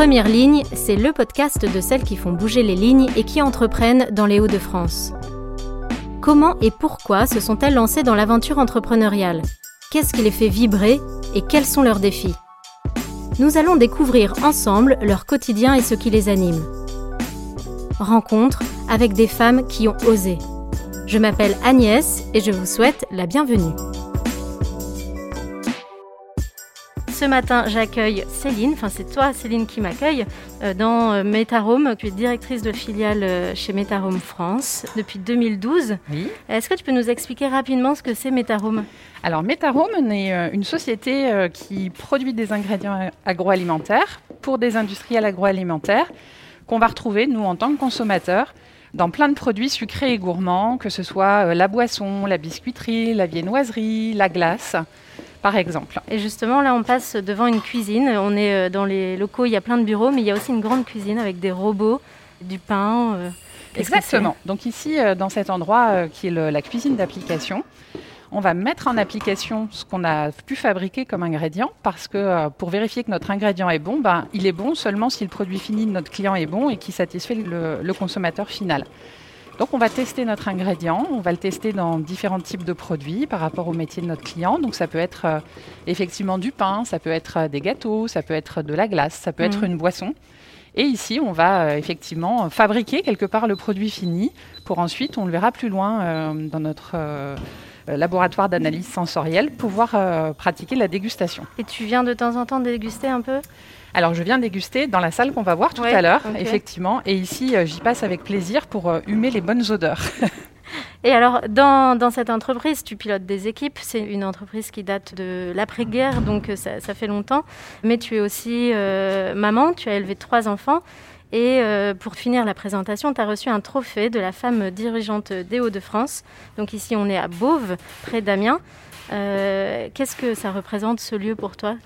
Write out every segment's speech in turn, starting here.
Première ligne, c'est le podcast de celles qui font bouger les lignes et qui entreprennent dans les Hauts-de-France. Comment et pourquoi se sont-elles lancées dans l'aventure entrepreneuriale? Qu'est-ce qui les fait vibrer et quels sont leurs défis? Nous allons découvrir ensemble leur quotidien et ce qui les anime. Rencontre avec des femmes qui ont osé. Je m'appelle Agnès et je vous souhaite la bienvenue. Ce matin, j'accueille Céline, enfin c'est toi Céline qui m'accueille, euh, dans euh, Metarome. Tu es directrice de filiale euh, chez Metarome France depuis 2012. Oui. Est-ce que tu peux nous expliquer rapidement ce que c'est Metarome Alors Metarome est une société qui produit des ingrédients agroalimentaires pour des industriels agroalimentaires qu'on va retrouver, nous, en tant que consommateurs, dans plein de produits sucrés et gourmands, que ce soit la boisson, la biscuiterie, la viennoiserie, la glace par exemple. Et justement, là, on passe devant une cuisine. On est euh, dans les locaux, il y a plein de bureaux, mais il y a aussi une grande cuisine avec des robots, du pain. Euh, Exactement. Donc ici, euh, dans cet endroit qui est la cuisine d'application, on va mettre en application ce qu'on a pu fabriquer comme ingrédient parce que pour vérifier que notre ingrédient est bon, ben, il est bon seulement si le produit fini de notre client est bon et qui satisfait le consommateur final. Donc on va tester notre ingrédient, on va le tester dans différents types de produits par rapport au métier de notre client. Donc ça peut être euh, effectivement du pain, ça peut être euh, des gâteaux, ça peut être de la glace, ça peut être mhm. une boisson. Et ici, on va euh, effectivement fabriquer quelque part le produit fini pour ensuite, on le verra plus loin dans notre laboratoire d'analyse sensorielle, pouvoir pratiquer la dégustation. Et tu viens de temps en temps déguster un peu? Alors, je viens déguster dans la salle qu'on va voir tout à l'heure, effectivement. Et ici, euh, j'y passe avec plaisir pour euh, humer les bonnes odeurs. Et alors, dans, dans, cette entreprise, tu pilotes des équipes. C'est une entreprise qui date de l'après-guerre, donc euh, ça, ça, fait longtemps. Mais tu es aussi maman, tu as élevé trois enfants. Et pour finir la présentation, tu as reçu un trophée de la femme dirigeante des Hauts-de-France. Donc ici, on est à Beauve, près d'Amiens. Qu'est-ce que ça représente ce lieu pour toi?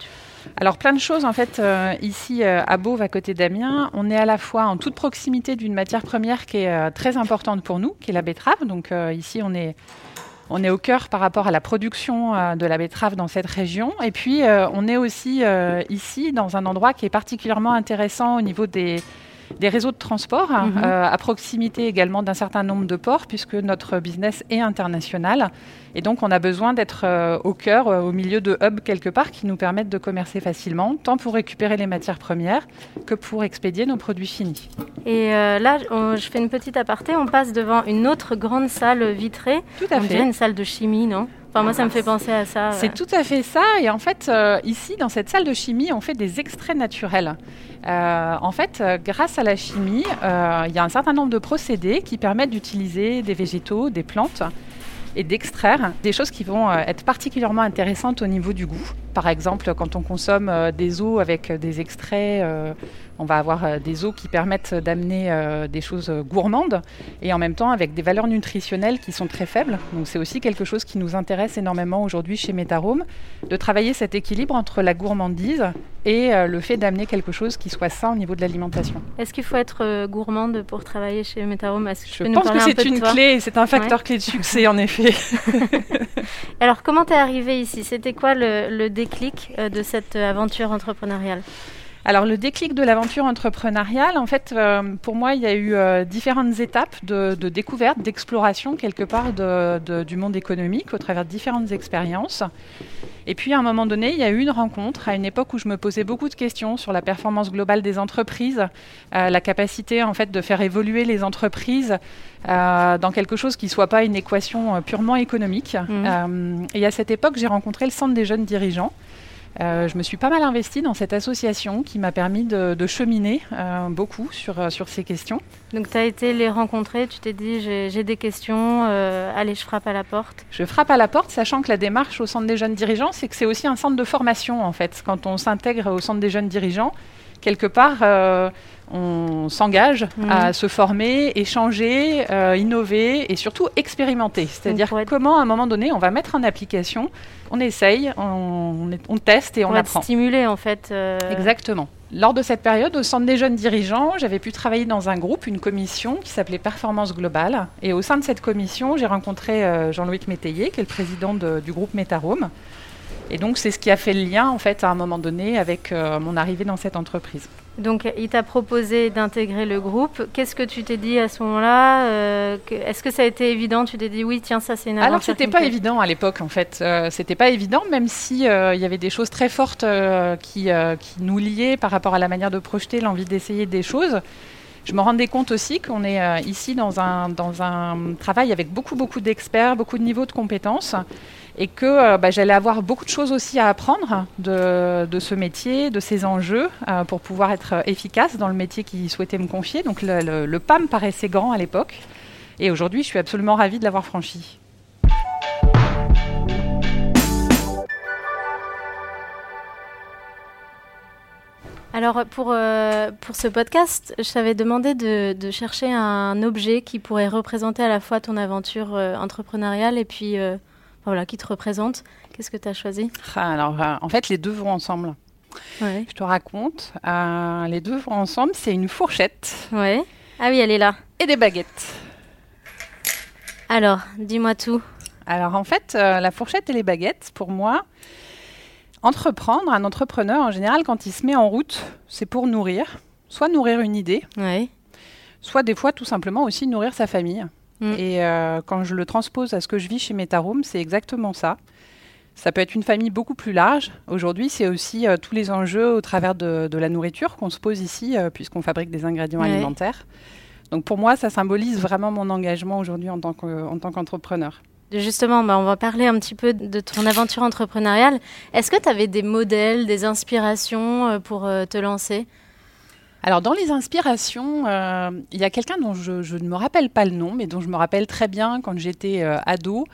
Alors plein de choses en fait euh, ici euh, à Beauve à côté d'Amiens. On est à la fois en toute proximité d'une matière première qui est euh, très importante pour nous, qui est la betterave. Donc ici on est on est au cœur par rapport à la production de la betterave dans cette région. Et puis on est aussi ici dans un endroit qui est particulièrement intéressant au niveau des des réseaux de transport, mhm. euh, à proximité également d'un certain nombre de ports, puisque notre business est international. Et donc, on a besoin d'être euh, au cœur, euh, au milieu de hubs quelque part, qui nous permettent de commercer facilement, tant pour récupérer les matières premières que pour expédier nos produits finis. Et là, je fais une petite aparté, on passe devant une autre grande salle vitrée. Tout à on fait. une salle de chimie, non? Enfin, moi, ça me fait penser à ça. C'est tout à fait ça. Et en fait, ici, dans cette salle de chimie, on fait des extraits naturels. Euh, en fait, euh, grâce à la chimie, euh, il y a un certain nombre de procédés qui permettent d'utiliser des végétaux, des plantes et d'extraire des choses qui vont être particulièrement intéressantes au niveau du goût. Par exemple, quand on consomme des eaux avec des extraits on va avoir euh, des eaux qui permettent d'amener euh, des choses gourmandes et en même temps avec des valeurs nutritionnelles qui sont très faibles. Donc c'est aussi quelque chose qui nous intéresse énormément aujourd'hui chez Metarome, de travailler cet équilibre entre la gourmandise et euh, le fait d'amener quelque chose qui soit sain au niveau de l'alimentation. Est-ce qu'il faut être gourmande pour travailler chez Metarome Je pense que c'est une clé, c'est un facteur clé de succès en effet. Alors comment t'es arrivée ici? C'était quoi le déclic de cette aventure entrepreneuriale? Alors le déclic de l'aventure entrepreneuriale, en fait, euh, pour moi, il y a eu euh, différentes étapes de, découverte, d'exploration quelque part du monde économique au travers de différentes expériences. Et puis à un moment donné, il y a eu une rencontre à une époque où je me posais beaucoup de questions sur la performance globale des entreprises, euh, la capacité en fait de faire évoluer les entreprises dans quelque chose qui soit pas une équation purement économique. Mmh. et à cette époque, j'ai rencontré le Centre des jeunes dirigeants. Euh, je me suis pas mal investie dans cette association qui m'a permis de, cheminer euh, beaucoup sur, euh, sur ces questions. Donc tu as été les rencontrer, tu t'es dit j'ai des questions, allez je frappe à la porte. Je frappe à la porte, sachant que la démarche au Centre des jeunes dirigeants, c'est que c'est aussi un centre de formation en fait. Quand on s'intègre au Centre des jeunes dirigeants, quelque part, on s'engage mhm. à se former, échanger, euh, innover et surtout expérimenter. C'est-à-dire comment, à un moment donné, on va mettre en application, on essaye, on, teste et on, on apprend. stimuler, en fait. Euh, Exactement. Lors de cette période, au Centre des jeunes dirigeants, j'avais pu travailler dans un groupe, une commission qui s'appelait Performance Globale. Et au sein de cette commission, j'ai rencontré euh, Jean-Louis Métayer, qui est le président du groupe Metarome. Et donc, c'est ce qui a fait le lien, en fait, à un moment donné, avec mon arrivée dans cette entreprise. Donc, il t'a proposé d'intégrer le groupe. Qu'est-ce que tu t'es dit à ce moment-là euh, Est-ce que ça a été évident? Tu t'es dit oui, tiens, ça c'est une Alors, c'était pas évident à l'époque, en fait. Euh, c'était pas évident, même si euh, il y avait des choses très fortes qui, qui nous liaient par rapport à la manière de projeter, l'envie d'essayer des choses. Je me rendais compte aussi qu'on est ici dans un, dans un travail avec beaucoup, beaucoup d'experts, beaucoup de niveaux de compétences et que euh, bah, j'allais avoir beaucoup de choses aussi à apprendre de, ce métier, de ces enjeux, euh, pour pouvoir être efficace dans le métier qu'ils souhaitaient me confier. Donc le, le pas me paraissait grand à l'époque, et aujourd'hui je suis absolument ravie de l'avoir franchi. Alors pour, euh, pour ce podcast, je t'avais demandé de, de, chercher un objet qui pourrait représenter à la fois ton aventure entrepreneuriale et puis voilà, qui te représente. Qu'est-ce que tu as choisi? Ah, Alors, euh, en fait, les deux vont ensemble. Je te raconte. Euh, les deux vont ensemble. C'est une fourchette. Ouais. Ah oui, elle est là. Et des baguettes. Alors, dis-moi tout. Alors, en fait, euh, la fourchette et les baguettes, pour moi, entreprendre, un entrepreneur, en général, quand il se met en route, c'est pour nourrir. Soit nourrir une idée. Ouais. Soit des fois, tout simplement, aussi nourrir sa famille. Mm. Et euh, quand je le transpose à ce que je vis chez Metaroom, c'est exactement ça. Ça peut être une famille beaucoup plus large. Aujourd'hui, c'est aussi euh, tous les enjeux au travers de, la nourriture qu'on se pose ici, euh, puisqu'on fabrique des ingrédients alimentaires. Donc pour moi, ça symbolise vraiment mon engagement aujourd'hui en tant qu'entrepreneur. Justement, bah, on va parler un petit peu de ton aventure entrepreneuriale. Est-ce que tu avais des modèles, des inspirations pour te lancer? Alors dans les inspirations, euh, il y a quelqu'un dont je, ne me rappelle pas le nom, mais dont je me rappelle très bien quand j'étais euh, ado,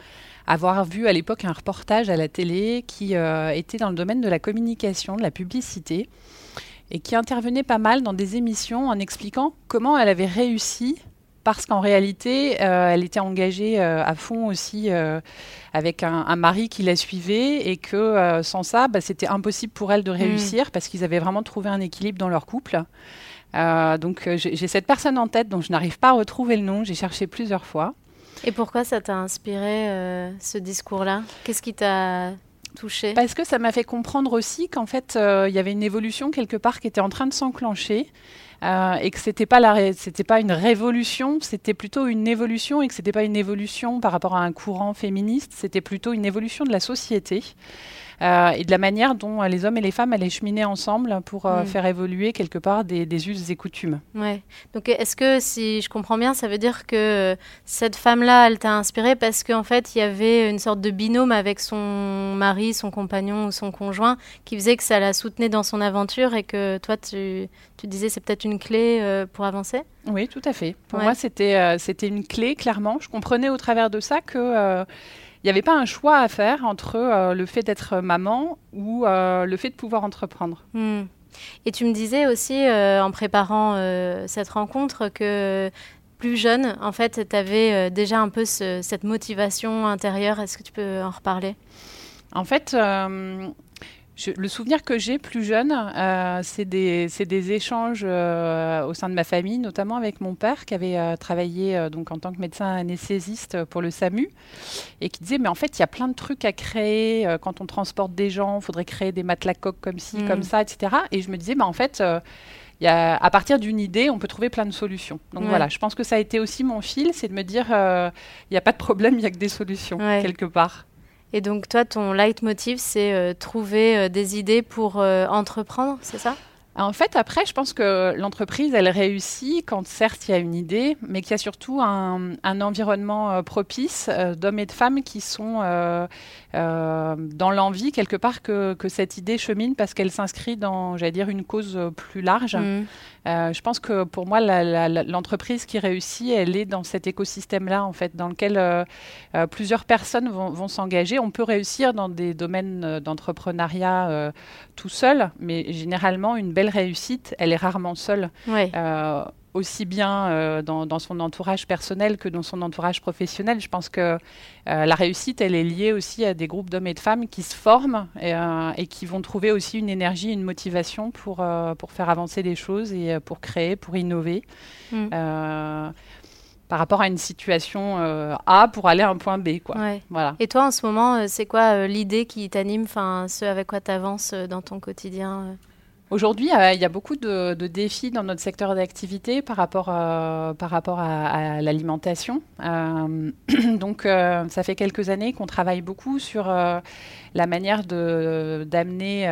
avoir vu à l'époque un reportage à la télé qui euh, était dans le domaine de la communication, de la publicité, et qui intervenait pas mal dans des émissions en expliquant comment elle avait réussi parce qu'en réalité, elle était engagée à fond aussi avec un, mari qui la suivait et que sans ça, bah, c'était impossible pour elle de mmh. réussir parce qu'ils avaient vraiment trouvé un équilibre dans leur couple. Euh, donc euh, j'ai cette personne en tête dont je n'arrive pas à retrouver le nom. J'ai cherché plusieurs fois. Et pourquoi ça t'a inspiré euh, ce discours-là? Qu'est-ce qui t'a Parce que ça m'a fait comprendre aussi qu'en fait il y avait une évolution quelque part qui était en train de s'enclencher. et que c'était pas la c'était pas une révolution, c'était plutôt une évolution et que c'était pas une évolution par rapport à un courant féministe, c'était plutôt une évolution de la société. Euh, et de la manière dont euh, les hommes et les femmes allaient cheminer ensemble pour euh, mm. faire évoluer quelque part des, us et coutumes. Ouais. Donc est-ce que, si je comprends bien, ça veut dire que cette femme-là, elle t'a inspirée parce qu'en fait, il y avait une sorte de binôme avec son mari, son compagnon ou son conjoint qui faisait que ça la soutenait dans son aventure et que toi, tu, tu disais c'est peut-être une clé pour avancer? Oui, tout à fait. Pour moi, c'était c'était une clé, clairement. Je comprenais au travers de ça que il n'y avait pas un choix à faire entre euh, le fait d'être maman ou euh, le fait de pouvoir entreprendre. Hmm. Et tu me disais aussi, euh, en préparant cette rencontre, que plus jeune, en fait, tu avais déjà un peu cette motivation intérieure. Est-ce que tu peux en reparler? En fait, le souvenir que j'ai plus jeune, euh, c'est des, des, échanges euh, au sein de ma famille, notamment avec mon père qui avait euh, travaillé donc en tant que médecin anesthésiste pour le SAMU et qui disait mais en fait il y a plein de trucs à créer quand on transporte des gens, il faudrait créer des matelas coques comme ci, comme mm. ça, etc. Et je me disais mais en fait y a, à partir d'une idée, on peut trouver plein de solutions. Donc voilà, je pense que ça a été aussi mon fil, c'est de me dire, il n'y a pas de problème, il n'y a que des solutions, quelque part. Et donc toi, ton leitmotiv, c'est euh, trouver euh, des idées pour euh, entreprendre, c'est ça? En fait, après, je pense que l'entreprise, elle réussit quand certes il y a une idée, mais qu'il y a surtout un, environnement propice d'hommes et de femmes qui sont dans l'envie quelque part que, cette idée chemine parce qu'elle s'inscrit dans, j'allais dire, une cause plus large. Mmh. Euh, je pense que pour moi, l'entreprise qui réussit, elle est dans cet écosystème-là, en fait, dans lequel euh, euh, plusieurs personnes vont, s'engager. On peut réussir dans des domaines d'entrepreneuriat tout seul, mais généralement, une belle réussite, elle est rarement seule aussi bien euh, dans, son entourage personnel que dans son entourage professionnel. Je pense que euh, la réussite, elle est liée aussi à des groupes d'hommes et de femmes qui se forment et, euh, qui vont trouver aussi une énergie, une motivation pour, pour faire avancer les choses et pour créer, pour innover. Mm. Par rapport à une situation A pour aller à un point B. Quoi. Voilà. Et toi, en ce moment, c'est quoi l'idée qui t'anime, ce avec quoi tu avances dans ton quotidien Aujourd'hui, euh, il y a beaucoup de, défis dans notre secteur d'activité par rapport, euh, par rapport à, l'alimentation. Euh, donc, ça fait quelques années qu'on travaille beaucoup sur la manière d'amener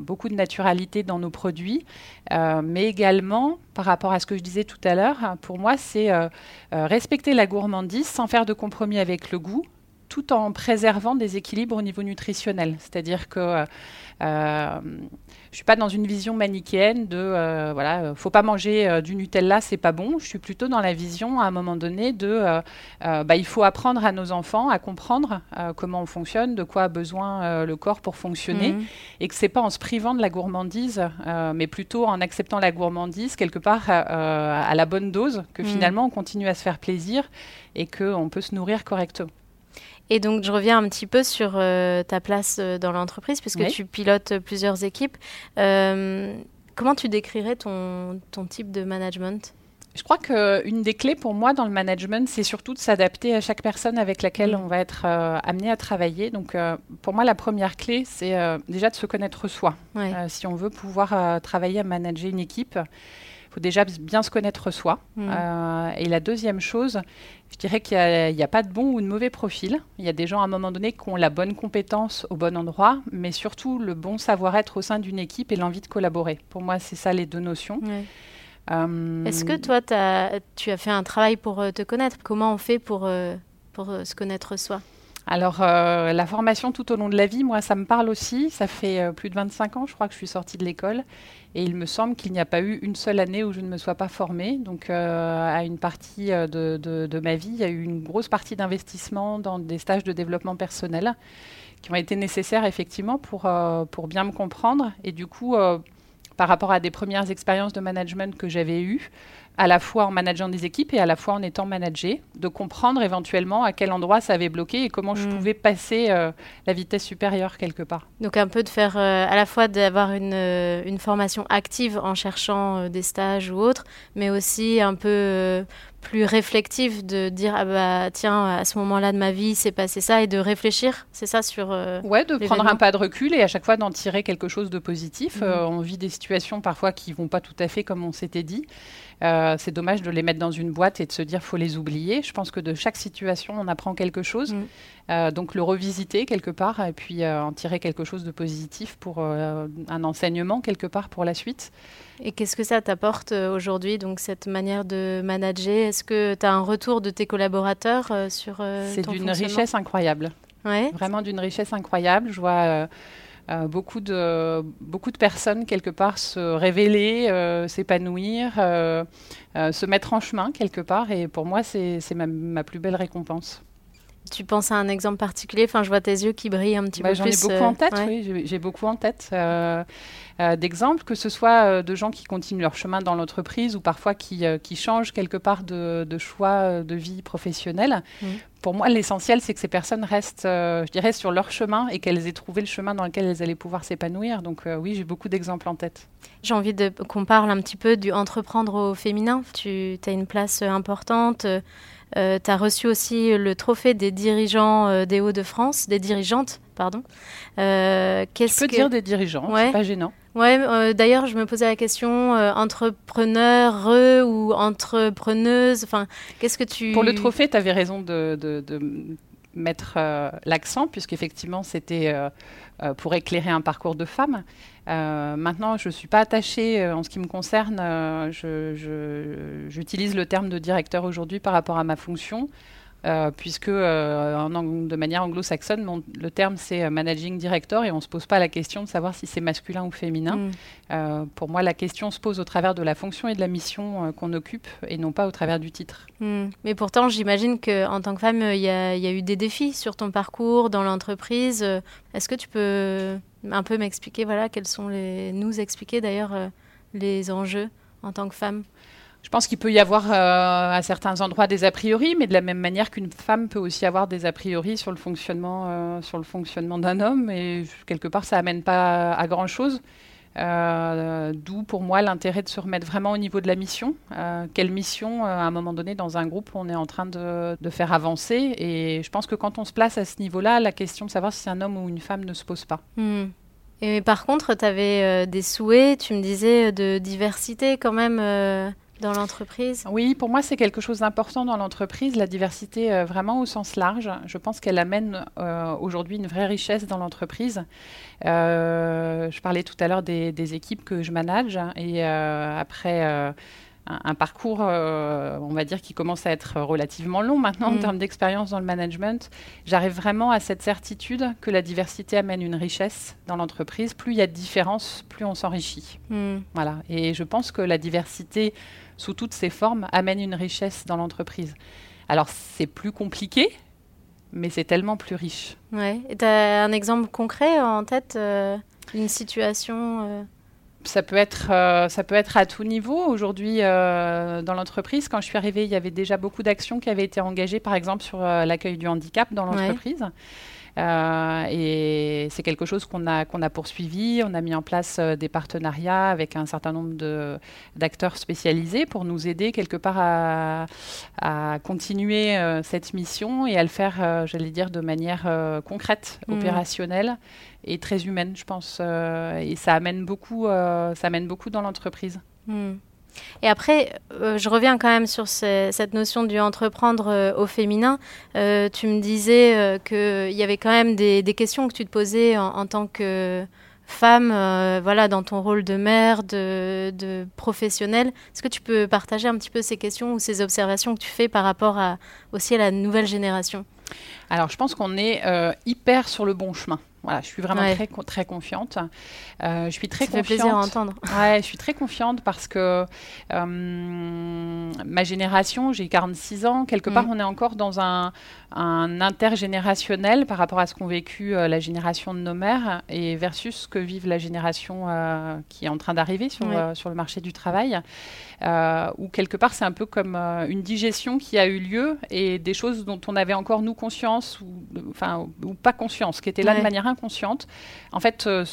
beaucoup de naturalité dans nos produits, mais également par rapport à ce que je disais tout à l'heure, pour moi, c'est respecter la gourmandise sans faire de compromis avec le goût, tout en préservant des équilibres au niveau nutritionnel. C'est-à-dire que euh, je suis pas dans une vision manichéenne de euh, voilà, euh, faut pas manger euh, du Nutella, c'est pas bon. Je suis plutôt dans la vision à un moment donné de bah, il faut apprendre à nos enfants à comprendre comment on fonctionne, de quoi a besoin le corps pour fonctionner, mhm. et que c'est pas en se privant de la gourmandise, mais plutôt en acceptant la gourmandise quelque part à la bonne dose, que mhm. finalement on continue à se faire plaisir et qu'on peut se nourrir correctement. Et donc, je reviens un petit peu sur euh, ta place euh, dans l'entreprise, puisque tu pilotes plusieurs équipes. Euh, comment tu décrirais ton, ton type de management? Je crois qu'une des clés pour moi dans le management, c'est surtout de s'adapter à chaque personne avec laquelle mm. on va être amené à travailler. Donc, pour moi, la première clé, c'est déjà de se connaître soi. si on veut pouvoir travailler à manager une équipe, faut déjà bien se connaître soi. Mm. et la deuxième chose, je dirais qu'il n'y a, pas de bon ou de mauvais profil. Il y a des gens à un moment donné qui ont la bonne compétence au bon endroit, mais surtout le bon savoir-être au sein d'une équipe et l'envie de collaborer. Pour moi, c'est ça les deux notions. Euh, Est-ce que toi, as, tu as fait un travail pour euh, te connaître? Comment on fait pour, euh, pour se connaître soi? Alors, la formation tout au long de la vie, moi, ça me parle aussi. Ça fait plus de 25 ans, je crois, que je suis sortie de l'école. Et il me semble qu'il n'y a pas eu une seule année où je ne me sois pas formée. Donc, euh, à une partie euh, de, ma vie, il y a eu une grosse partie d'investissement dans des stages de développement personnel qui ont été nécessaires effectivement pour, euh, pour bien me comprendre. Et du coup, par rapport à des premières expériences de management que j'avais eues, à la fois en manageant des équipes et à la fois en étant managé, de comprendre éventuellement à quel endroit ça avait bloqué et comment je mm. pouvais passer euh, la vitesse supérieure quelque part. Donc un peu de faire euh, à la fois d'avoir une, euh, une, formation active en cherchant des stages ou autres, mais aussi un peu plus réflective de dire ah bah tiens à ce moment-là de ma vie c'est passé ça et de réfléchir c'est ça sur ouais de prendre un pas de recul et à chaque fois d'en tirer quelque chose de positif mm. on vit des situations parfois qui vont pas tout à fait comme on s'était dit euh, c'est dommage de les mettre dans une boîte et de se dire faut les oublier. Je pense que de chaque situation, on apprend quelque chose. Mm. Euh, donc le revisiter quelque part et puis euh, en tirer quelque chose de positif pour un enseignement quelque part pour la suite. Et qu'est-ce que ça t'apporte aujourd'hui, donc cette manière de manager? Est-ce que tu as un retour de tes collaborateurs sur C'est d'une richesse incroyable. Ouais. Vraiment d'une richesse incroyable. Je vois euh, beaucoup, de, beaucoup de personnes, quelque part, se révéler, euh, s'épanouir, euh, se mettre en chemin, quelque part. Et pour moi, c'est ma, ma, plus belle récompense. Tu penses à un exemple particulier? Enfin, je vois tes yeux qui brillent un petit bah, peu J'en ai beaucoup en tête, oui. J'ai beaucoup en tête d'exemples, que ce soit de gens qui continuent leur chemin dans l'entreprise ou parfois qui, qui, changent quelque part de, de choix de vie professionnelle. Mmh pour moi, l'essentiel, c'est que ces personnes restent, euh, je dirais, sur leur chemin et qu'elles aient trouvé le chemin dans lequel elles allaient pouvoir s'épanouir. Donc euh, oui, j'ai beaucoup d'exemples en tête. J'ai envie qu'on parle un petit peu du entreprendre au féminin. Tu as une place euh, tu as reçu aussi le trophée des dirigeants des Hauts-de-France, des dirigeantes, pardon. Qu'est-ce peux dire des dirigeants, c'est pas gênant. Ouais, euh, d'ailleurs, je me posais la question euh, entrepreneur ou entrepreneuse. Enfin, qu'est-ce que tu. Pour le trophée, tu avais raison de, mettre euh, l'accent, puisqu'effectivement, c'était pour éclairer un parcours de femme. maintenant, je ne suis pas attachée en ce qui me concerne. J'utilise le terme de directeur aujourd'hui par rapport à ma fonction. Euh, puisque euh, de manière anglo-saxonne, le terme c'est euh, managing director et on ne se pose pas la question de savoir si c'est masculin ou féminin. Mm. pour moi, la question se pose au travers de la fonction et de la mission qu'on occupe et non pas au travers du titre. Mm. Mais pourtant, j'imagine qu'en tant que femme, il y, a eu des défis sur ton parcours dans l'entreprise. Est-ce que tu peux un peu m'expliquer, voilà, quels sont les, nous expliquer d'ailleurs les enjeux en tant que femme? Je pense qu'il peut y avoir euh, à certains endroits des a priori, mais de la même manière qu'une femme peut aussi avoir des a priori sur le fonctionnement, euh, sur le fonctionnement d'un homme, et quelque part ça amène pas à grand chose. Euh, d'où pour moi l'intérêt de se remettre vraiment au niveau de la mission. quelle mission, à un moment donné, dans un groupe, on est en train de, faire avancer. Et je pense que quand on se place à ce niveau-là, la question de savoir si c'est un homme ou une femme ne se pose pas. Hmm. Et par contre, tu avais des souhaits, tu me disais, de diversité quand même l'entreprise Oui, pour moi, c'est quelque chose d'important dans l'entreprise, la diversité euh, vraiment au sens large. Je pense qu'elle amène euh, aujourd'hui une vraie richesse dans l'entreprise. Euh, je parlais tout à l'heure des, équipes que je manage et après un, parcours, on va dire, qui commence à être relativement long maintenant en mm. termes d'expérience dans le management. J'arrive vraiment à cette certitude que la diversité amène une richesse dans l'entreprise. Plus il y a de différences, plus on s'enrichit. Mm. Voilà. Et je pense que la diversité sous toutes ses formes, amène une richesse dans l'entreprise. Alors c'est plus compliqué, mais c'est tellement plus riche. Ouais. Et tu as un exemple concret en tête, euh, une situation euh ça peut, être, euh, ça peut être à tout niveau. Aujourd'hui, dans l'entreprise, quand je suis arrivée, il y avait déjà beaucoup d'actions qui avaient été engagées, par exemple, sur l'accueil du handicap dans l'entreprise. Euh, et c'est quelque chose qu'on a, qu'on a poursuivi. On a mis en place euh, des partenariats avec un certain nombre d'acteurs spécialisés pour nous aider quelque part à, à continuer euh, cette mission et à le faire, j'allais dire, de manière concrète, mmh. Et très humaine, je pense. et ça amène beaucoup, ça amène beaucoup dans l'entreprise. Mmh. Et après, euh, je reviens quand même sur cette notion du entreprendre euh, au féminin. Euh, tu me disais qu'il y avait quand même des, questions que tu te posais en, tant que femme, voilà, dans ton rôle de mère, de, de professionnelle. Est-ce que tu peux partager un petit peu ces questions ou ces observations que tu fais par rapport à, aussi à la nouvelle génération? Alors, je pense qu'on est hyper sur le bon chemin. Voilà, je suis vraiment très, très confiante. Euh, je suis très Ça confiante. Fait plaisir à entendre. Ouais, je suis très confiante parce que euh, ma génération, j'ai 46 ans, quelque part, mm. on est encore dans un, un, intergénérationnel par rapport à ce qu'ont vécu euh, la génération de nos mères et versus ce que vive la génération qui est en train d'arriver sur, sur le marché du travail. où quelque part, c'est un peu comme une digestion qui a eu lieu et des choses dont on avait encore nous conscience ou, enfin, ou pas conscience, qui étaient là de manière inconscientes, en fait, euh,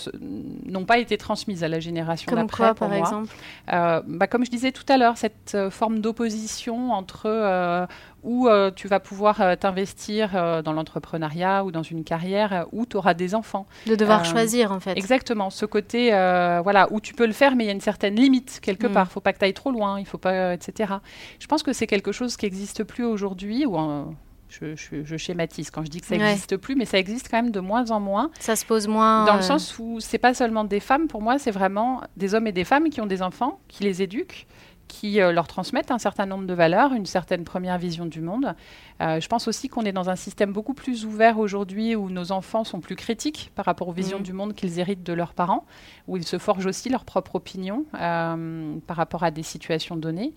n'ont pas été transmises à la génération d'après. Comme par exemple euh, bah, Comme je disais tout à l'heure, cette euh, forme d'opposition entre où tu vas pouvoir t'investir dans l'entrepreneuriat ou dans une carrière où tu auras des enfants. De devoir choisir, en fait. Exactement. Ce côté, voilà, où tu peux le faire, mais il y a une certaine limite quelque mm. part. Il ne faut pas que tu ailles trop loin, il faut pas, etc. Je pense que c'est quelque chose qui n'existe plus aujourd'hui, ou je, schématise quand je dis que ça n'existe plus, mais ça existe quand même de moins en moins. Ça se pose moins. Dans le euh, sens où c'est pas seulement des femmes, pour moi, c'est vraiment des hommes et des femmes qui ont des enfants, qui les éduquent, qui euh, leur transmettent un certain nombre de valeurs, une certaine première vision du monde. Euh, je pense aussi qu'on est dans un système beaucoup plus ouvert aujourd'hui où nos enfants sont plus critiques par rapport aux visions mmh. du monde qu'ils héritent de leurs parents, où ils se forgent aussi leur propre opinion euh, par rapport à des situations données.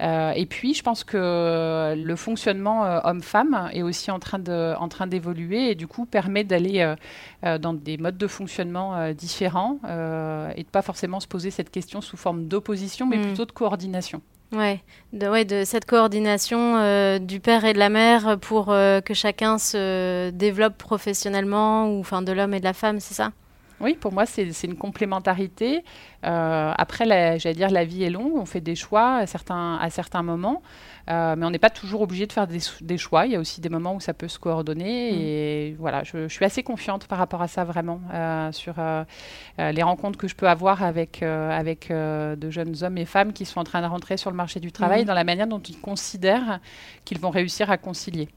et puis, je pense que le fonctionnement homme-femme est aussi en train, de, en train d'évoluer et du coup permet d'aller dans des modes de fonctionnement différents et de pas forcément se poser cette question sous forme d'opposition, mais mmh. plutôt de coordination Ouais, de, ouais, de cette coordination euh, du père et de la mère pour euh, que chacun se développe professionnellement, ou enfin de l'homme et de la femme, c'est ça? Oui, pour moi, c'est une complémentarité. Euh, après, j'allais dire, la vie est longue, on fait des choix à certains, à certains moments. Euh, mais on n'est pas toujours obligé de faire des, choix. Il y a aussi des moments où ça peut se coordonner. Mm. Et voilà, je, suis assez confiante par rapport à ça vraiment euh, sur les rencontres que je peux avoir avec, avec de jeunes hommes et femmes qui sont en train de rentrer sur le marché du travail, mm. dans la manière dont ils considèrent qu'ils vont réussir à concilier.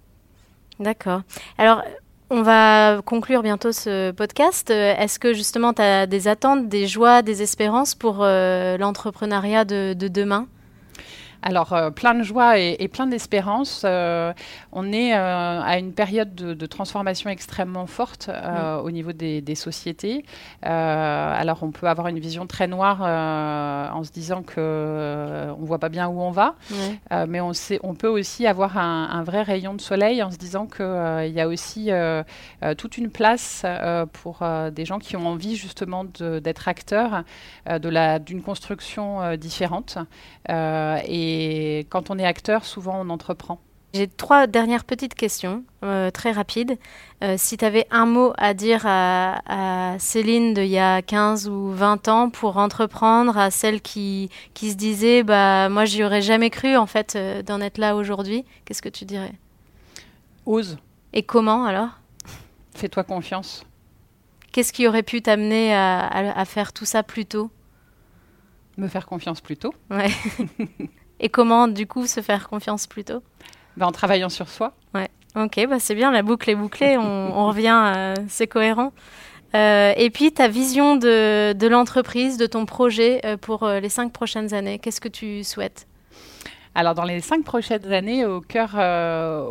D'accord. Alors, on va conclure bientôt ce podcast. Est-ce que justement tu as des attentes, des joies, des espérances pour l'entrepreneuriat de, de, demain? Alors, euh, plein de joie et, plein d'espérance. Euh, on est euh, à une période de, transformation extrêmement forte mm. au niveau des, sociétés. alors, on peut avoir une vision très noire en se disant que on voit pas bien où on va, mais on, sait, on peut aussi avoir un, vrai rayon de soleil en se disant qu'il y a aussi toute une place pour des gens qui ont envie justement d'être acteurs d'une construction différente. et et quand on est acteur, souvent on entreprend. J'ai trois dernières petites questions, euh, très rapides. Euh, si tu avais un mot à dire à, Céline d'il y a 15 ou 20 ans pour entreprendre, à celle qui, qui se disait bah, Moi, j'y aurais jamais cru en fait euh, d'en être là aujourd'hui, qu'est-ce que tu dirais? Ose. Et comment alors? Fais-toi confiance. Qu'est-ce qui aurait pu t'amener à, faire tout ça plus tôt? Me faire confiance plus tôt. Ouais. Et comment, du coup, se faire confiance plus tôt? Ben, En travaillant sur soi. Ouais. Ok, bah c'est bien, la boucle est bouclée, on, revient, c'est cohérent. Euh, et puis ta vision de, de l'entreprise, de ton projet euh, pour euh, les cinq prochaines années, qu'est-ce que tu souhaites? Alors dans les cinq prochaines années, au cœur,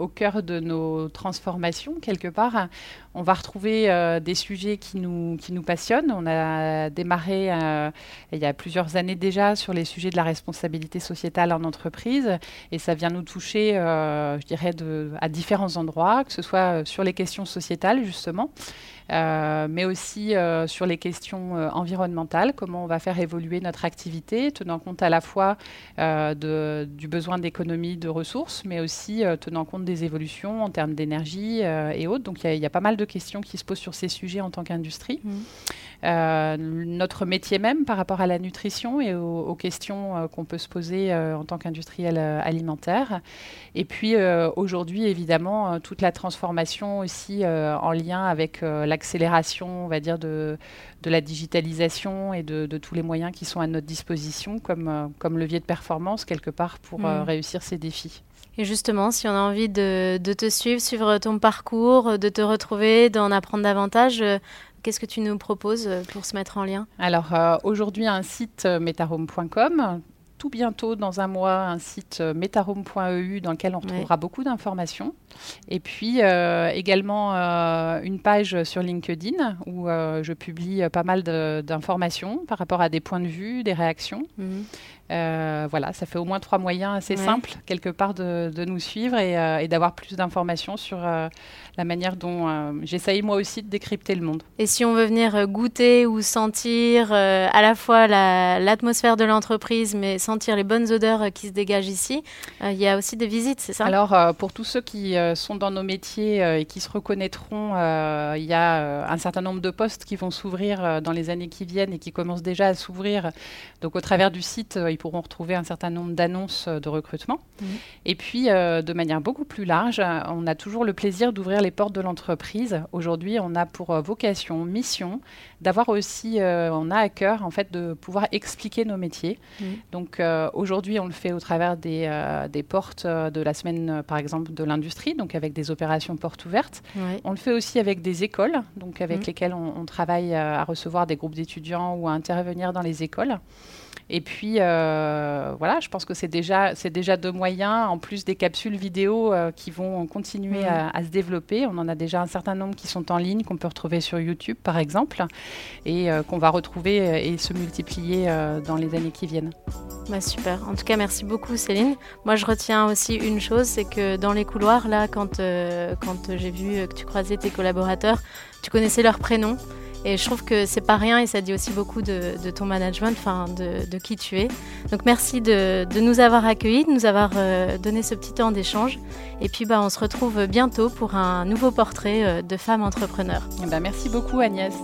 au cœur de nos transformations, quelque part, on va retrouver euh, des sujets qui nous, qui nous passionnent. On a démarré euh, il y a plusieurs années déjà sur les sujets de la responsabilité sociétale en entreprise et ça vient nous toucher, euh, je dirais, à différents endroits, que ce soit sur les questions sociétales justement. Mais aussi sur les questions environnementales, comment on va faire évoluer notre activité, tenant compte à la fois de, du besoin d'économie de ressources, mais aussi tenant compte des évolutions en termes d'énergie et autres. Donc il y, y, a pas mal de questions qui se posent sur ces sujets en tant qu'industrie. Mmh. Euh, notre métier même par rapport à la nutrition et aux, questions euh, qu'on peut se poser euh, en tant qu'industriel alimentaire. Et puis aujourd'hui, évidemment, toute la transformation aussi en lien avec l'accélération, on va dire, de, de la digitalisation et de, tous les moyens qui sont à notre disposition comme, comme levier de performance quelque part pour mmh. réussir ces défis. Et justement, si on a envie de, te suivre, suivre ton parcours, de te retrouver, d'en apprendre davantage, euh, qu'est-ce que tu nous proposes euh, pour se mettre en lien? Alors euh, aujourd'hui, un site metarome.com tout bientôt, dans un mois, un site metarome.eu dans lequel on retrouvera beaucoup d'informations. Et puis également une page sur LinkedIn où je publie pas mal d'informations par rapport à des points de vue, des réactions. Mhm. Euh, voilà, ça fait au moins trois moyens assez simples, quelque part, de, nous suivre et, euh, d'avoir plus d'informations sur euh, la manière dont j'essaye moi aussi de décrypter le monde. Et si on veut venir goûter ou sentir à la fois l'atmosphère de l'entreprise, mais sentir les bonnes odeurs qui se dégagent ici, il y a aussi des visites, c'est ça? Alors, pour tous ceux qui sont dans nos métiers et qui se reconnaîtront, il y a un certain nombre de postes qui vont s'ouvrir dans les années qui viennent et qui commencent déjà à s'ouvrir. Donc, au travers du site, pourront retrouver un certain nombre d'annonces euh, de recrutement. Mmh. Et puis, euh, de manière beaucoup plus large, on a toujours le plaisir d'ouvrir les portes de l'entreprise. Aujourd'hui, on a pour euh, vocation, mission, d'avoir aussi, on a à cœur en fait de pouvoir expliquer nos métiers. Mmh. Donc, aujourd'hui, on le fait au travers des, des portes de la semaine, par exemple, de l'industrie, donc avec des opérations portes ouvertes. On le fait aussi avec des écoles, donc avec mmh. lesquelles on, on travaille à recevoir des groupes d'étudiants ou à intervenir dans les écoles. Et puis, euh, voilà, je pense que c'est déjà, c'est déjà deux moyens, en plus des capsules vidéo euh, qui vont continuer à, se développer. On en a déjà un certain nombre qui sont en ligne, qu'on peut retrouver sur YouTube, par exemple, et euh, qu'on va retrouver et se multiplier dans les années qui viennent. Bah super. En tout cas, merci beaucoup, Céline. Moi, je retiens aussi une chose, c'est que dans les couloirs, là, quand, quand j'ai vu que tu croisais tes collaborateurs, tu connaissais leurs prénoms. Et je trouve que c'est pas rien et ça dit aussi beaucoup de, ton management, enfin de, qui tu es. Donc merci de, nous avoir accueillis, de nous avoir euh, donné ce petit temps d'échange. Et puis bah, on se retrouve bientôt pour un nouveau portrait euh, de femme entrepreneur. Eh ben, merci beaucoup Agnès.